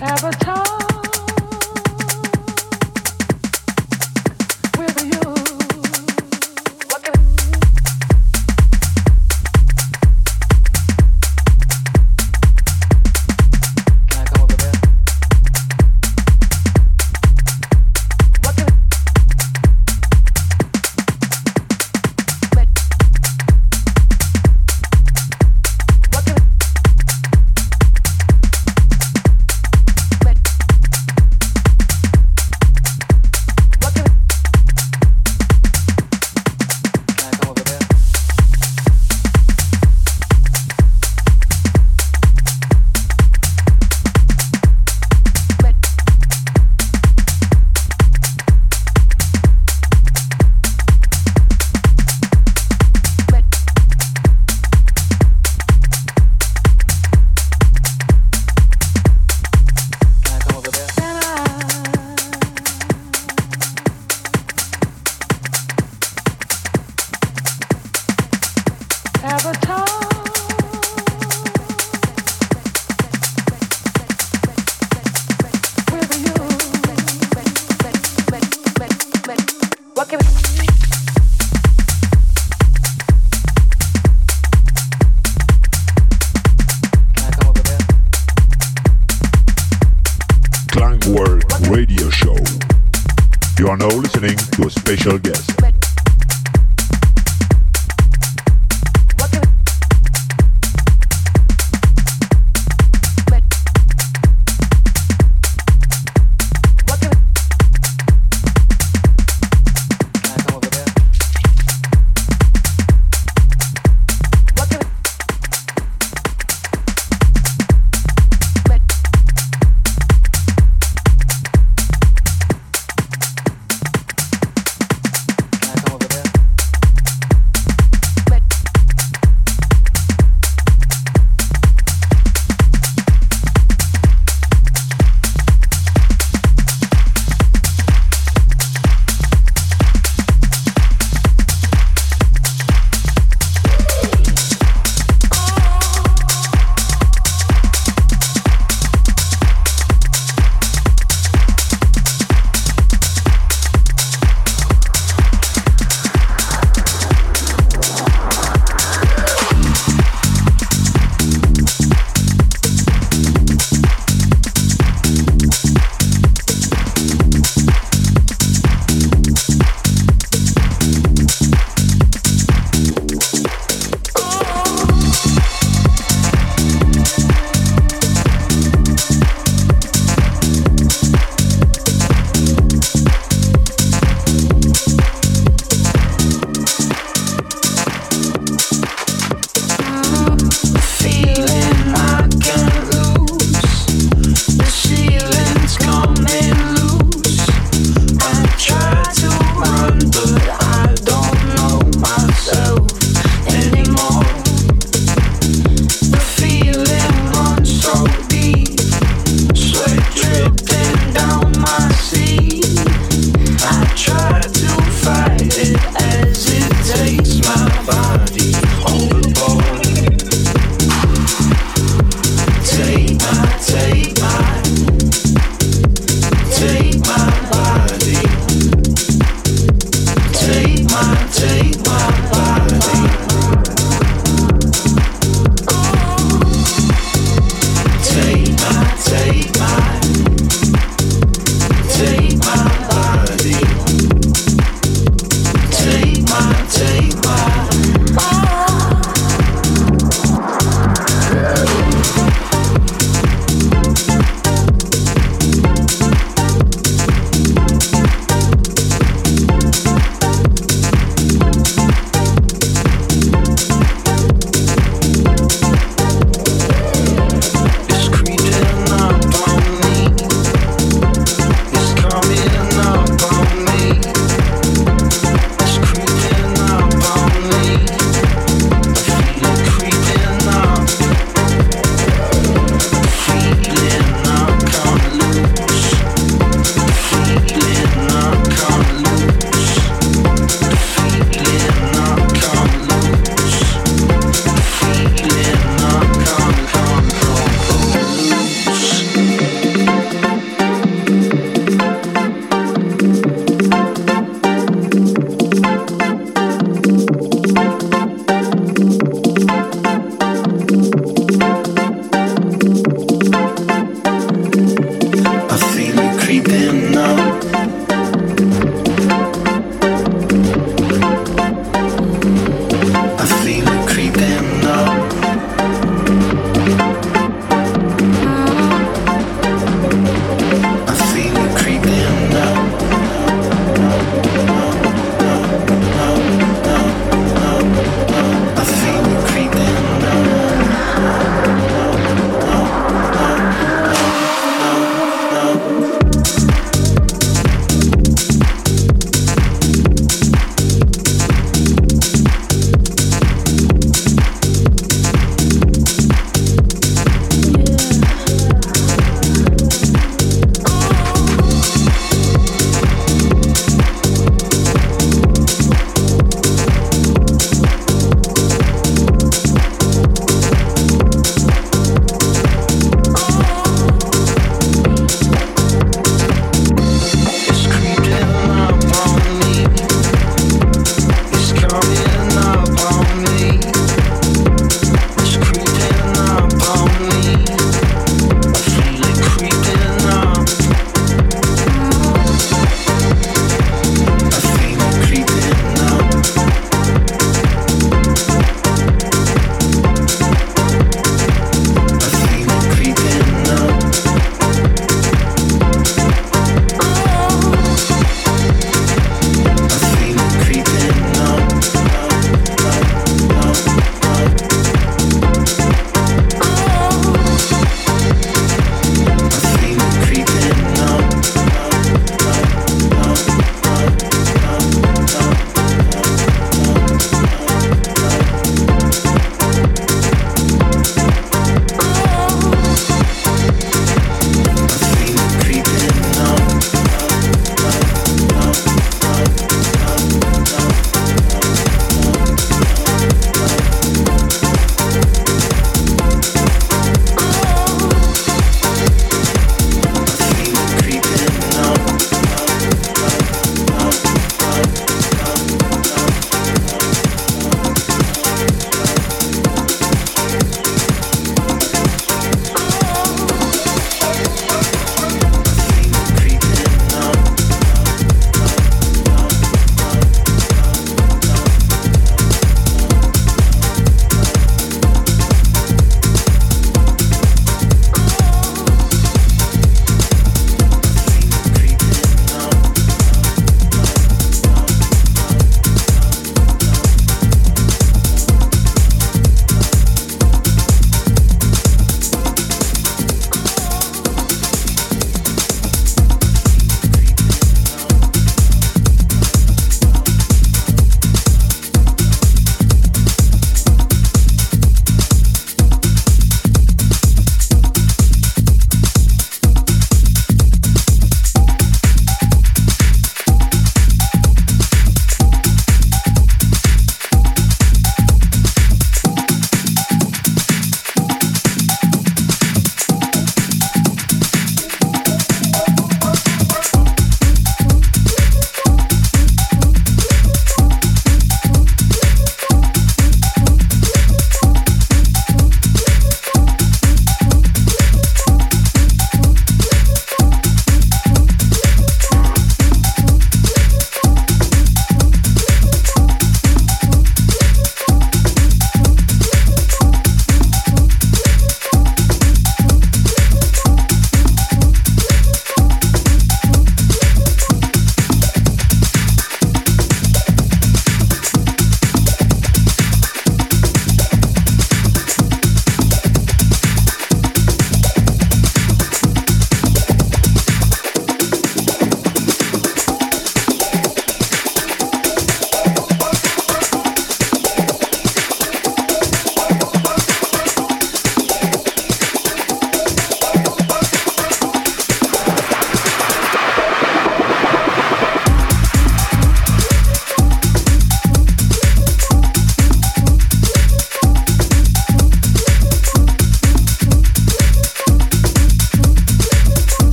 Avatar.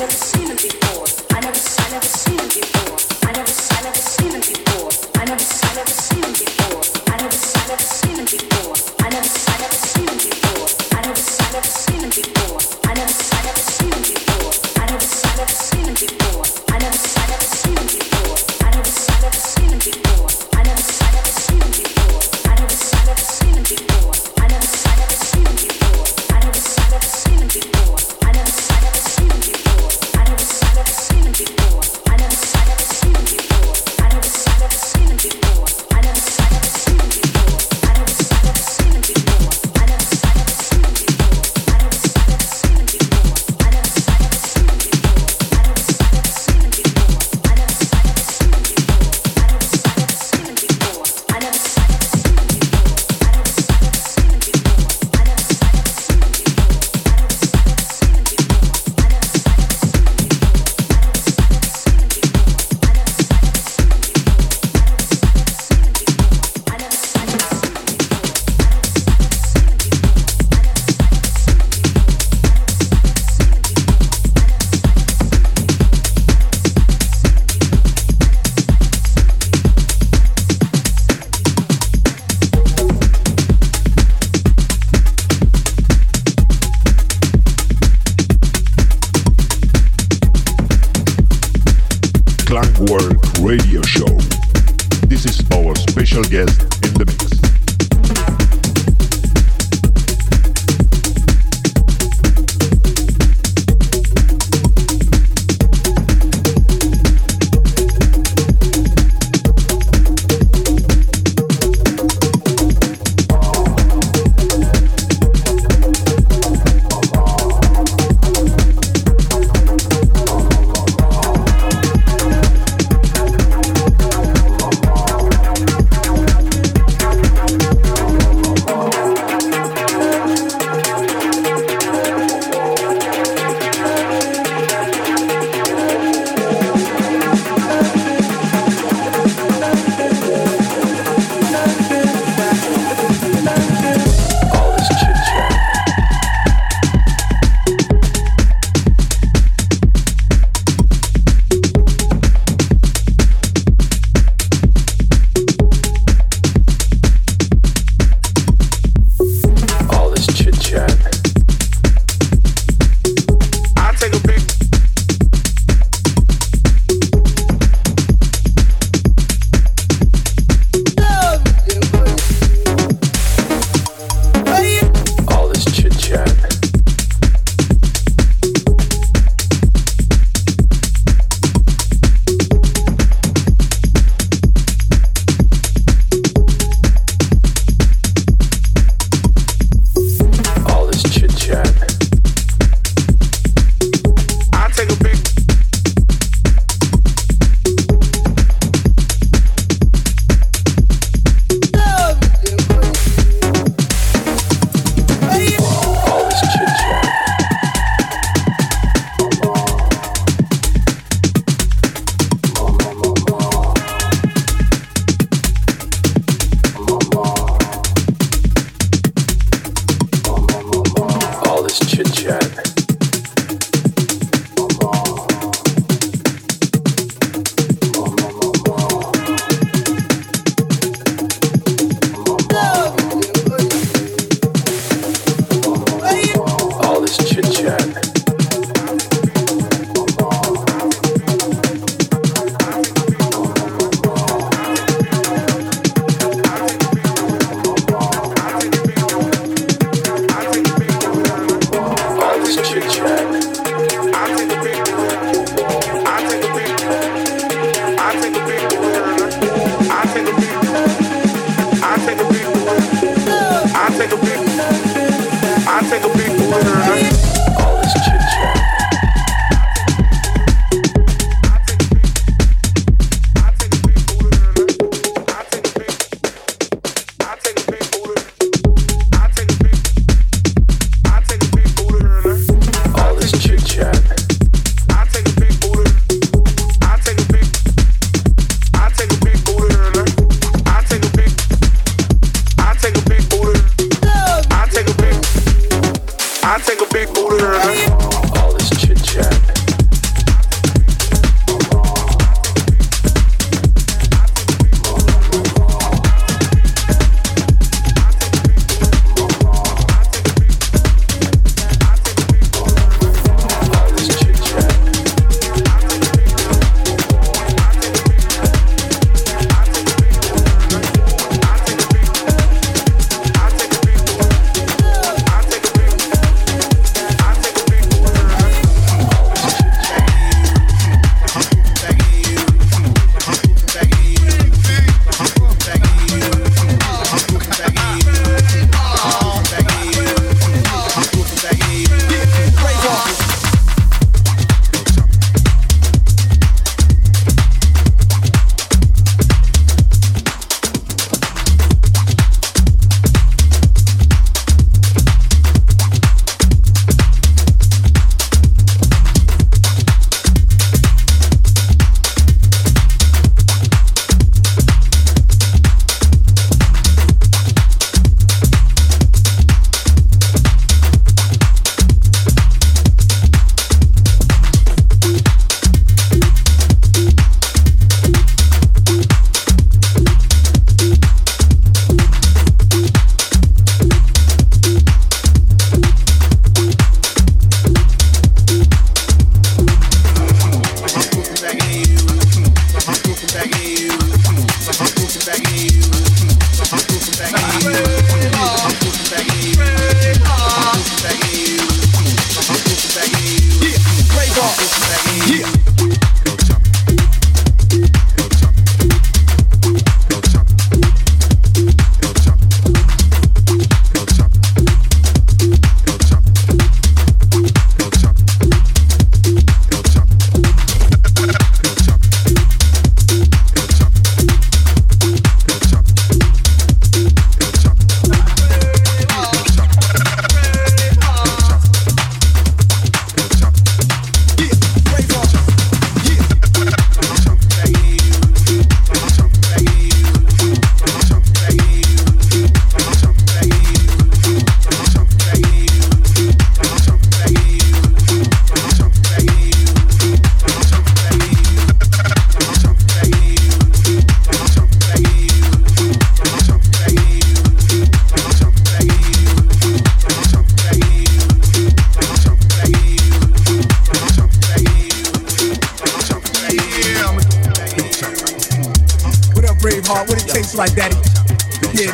never seen him before.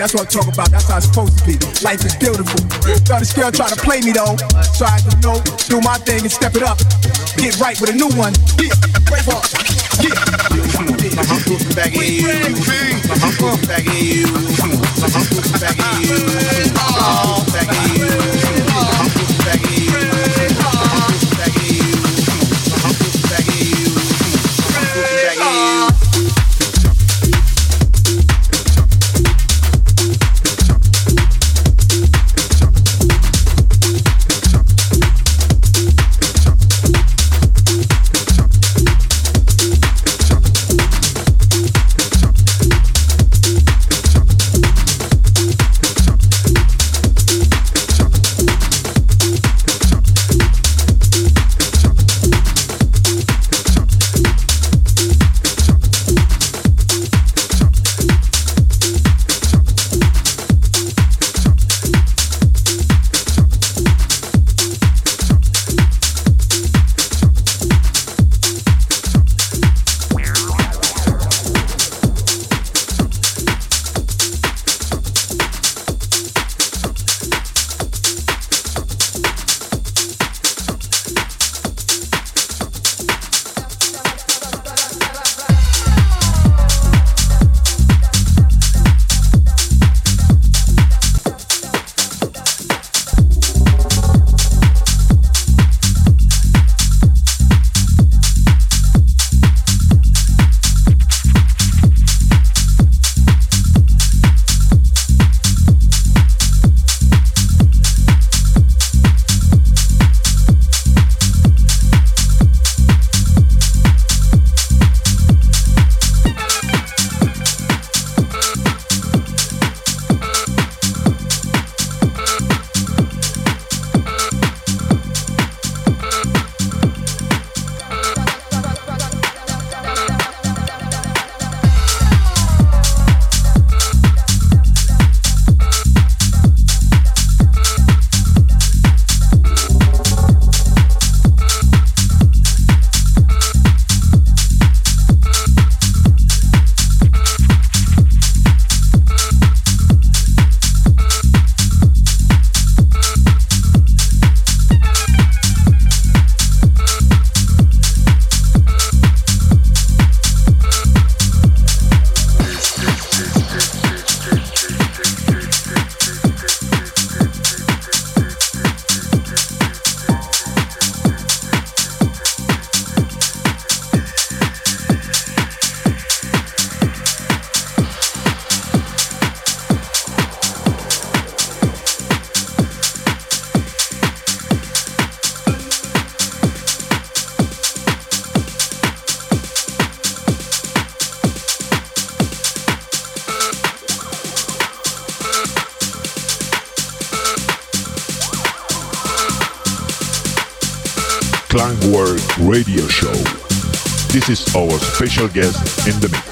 That's what I'm talking about. That's how it's supposed to be. Life is beautiful. Now this girl try to play me though. So I just know, do my thing and step it up. Get right with a new one. Yeah, brave heart. Yeah. My uncle's back at you. My uncle's back at you. My uncle's back at you. My uncle's back at you. Special guest in the mix.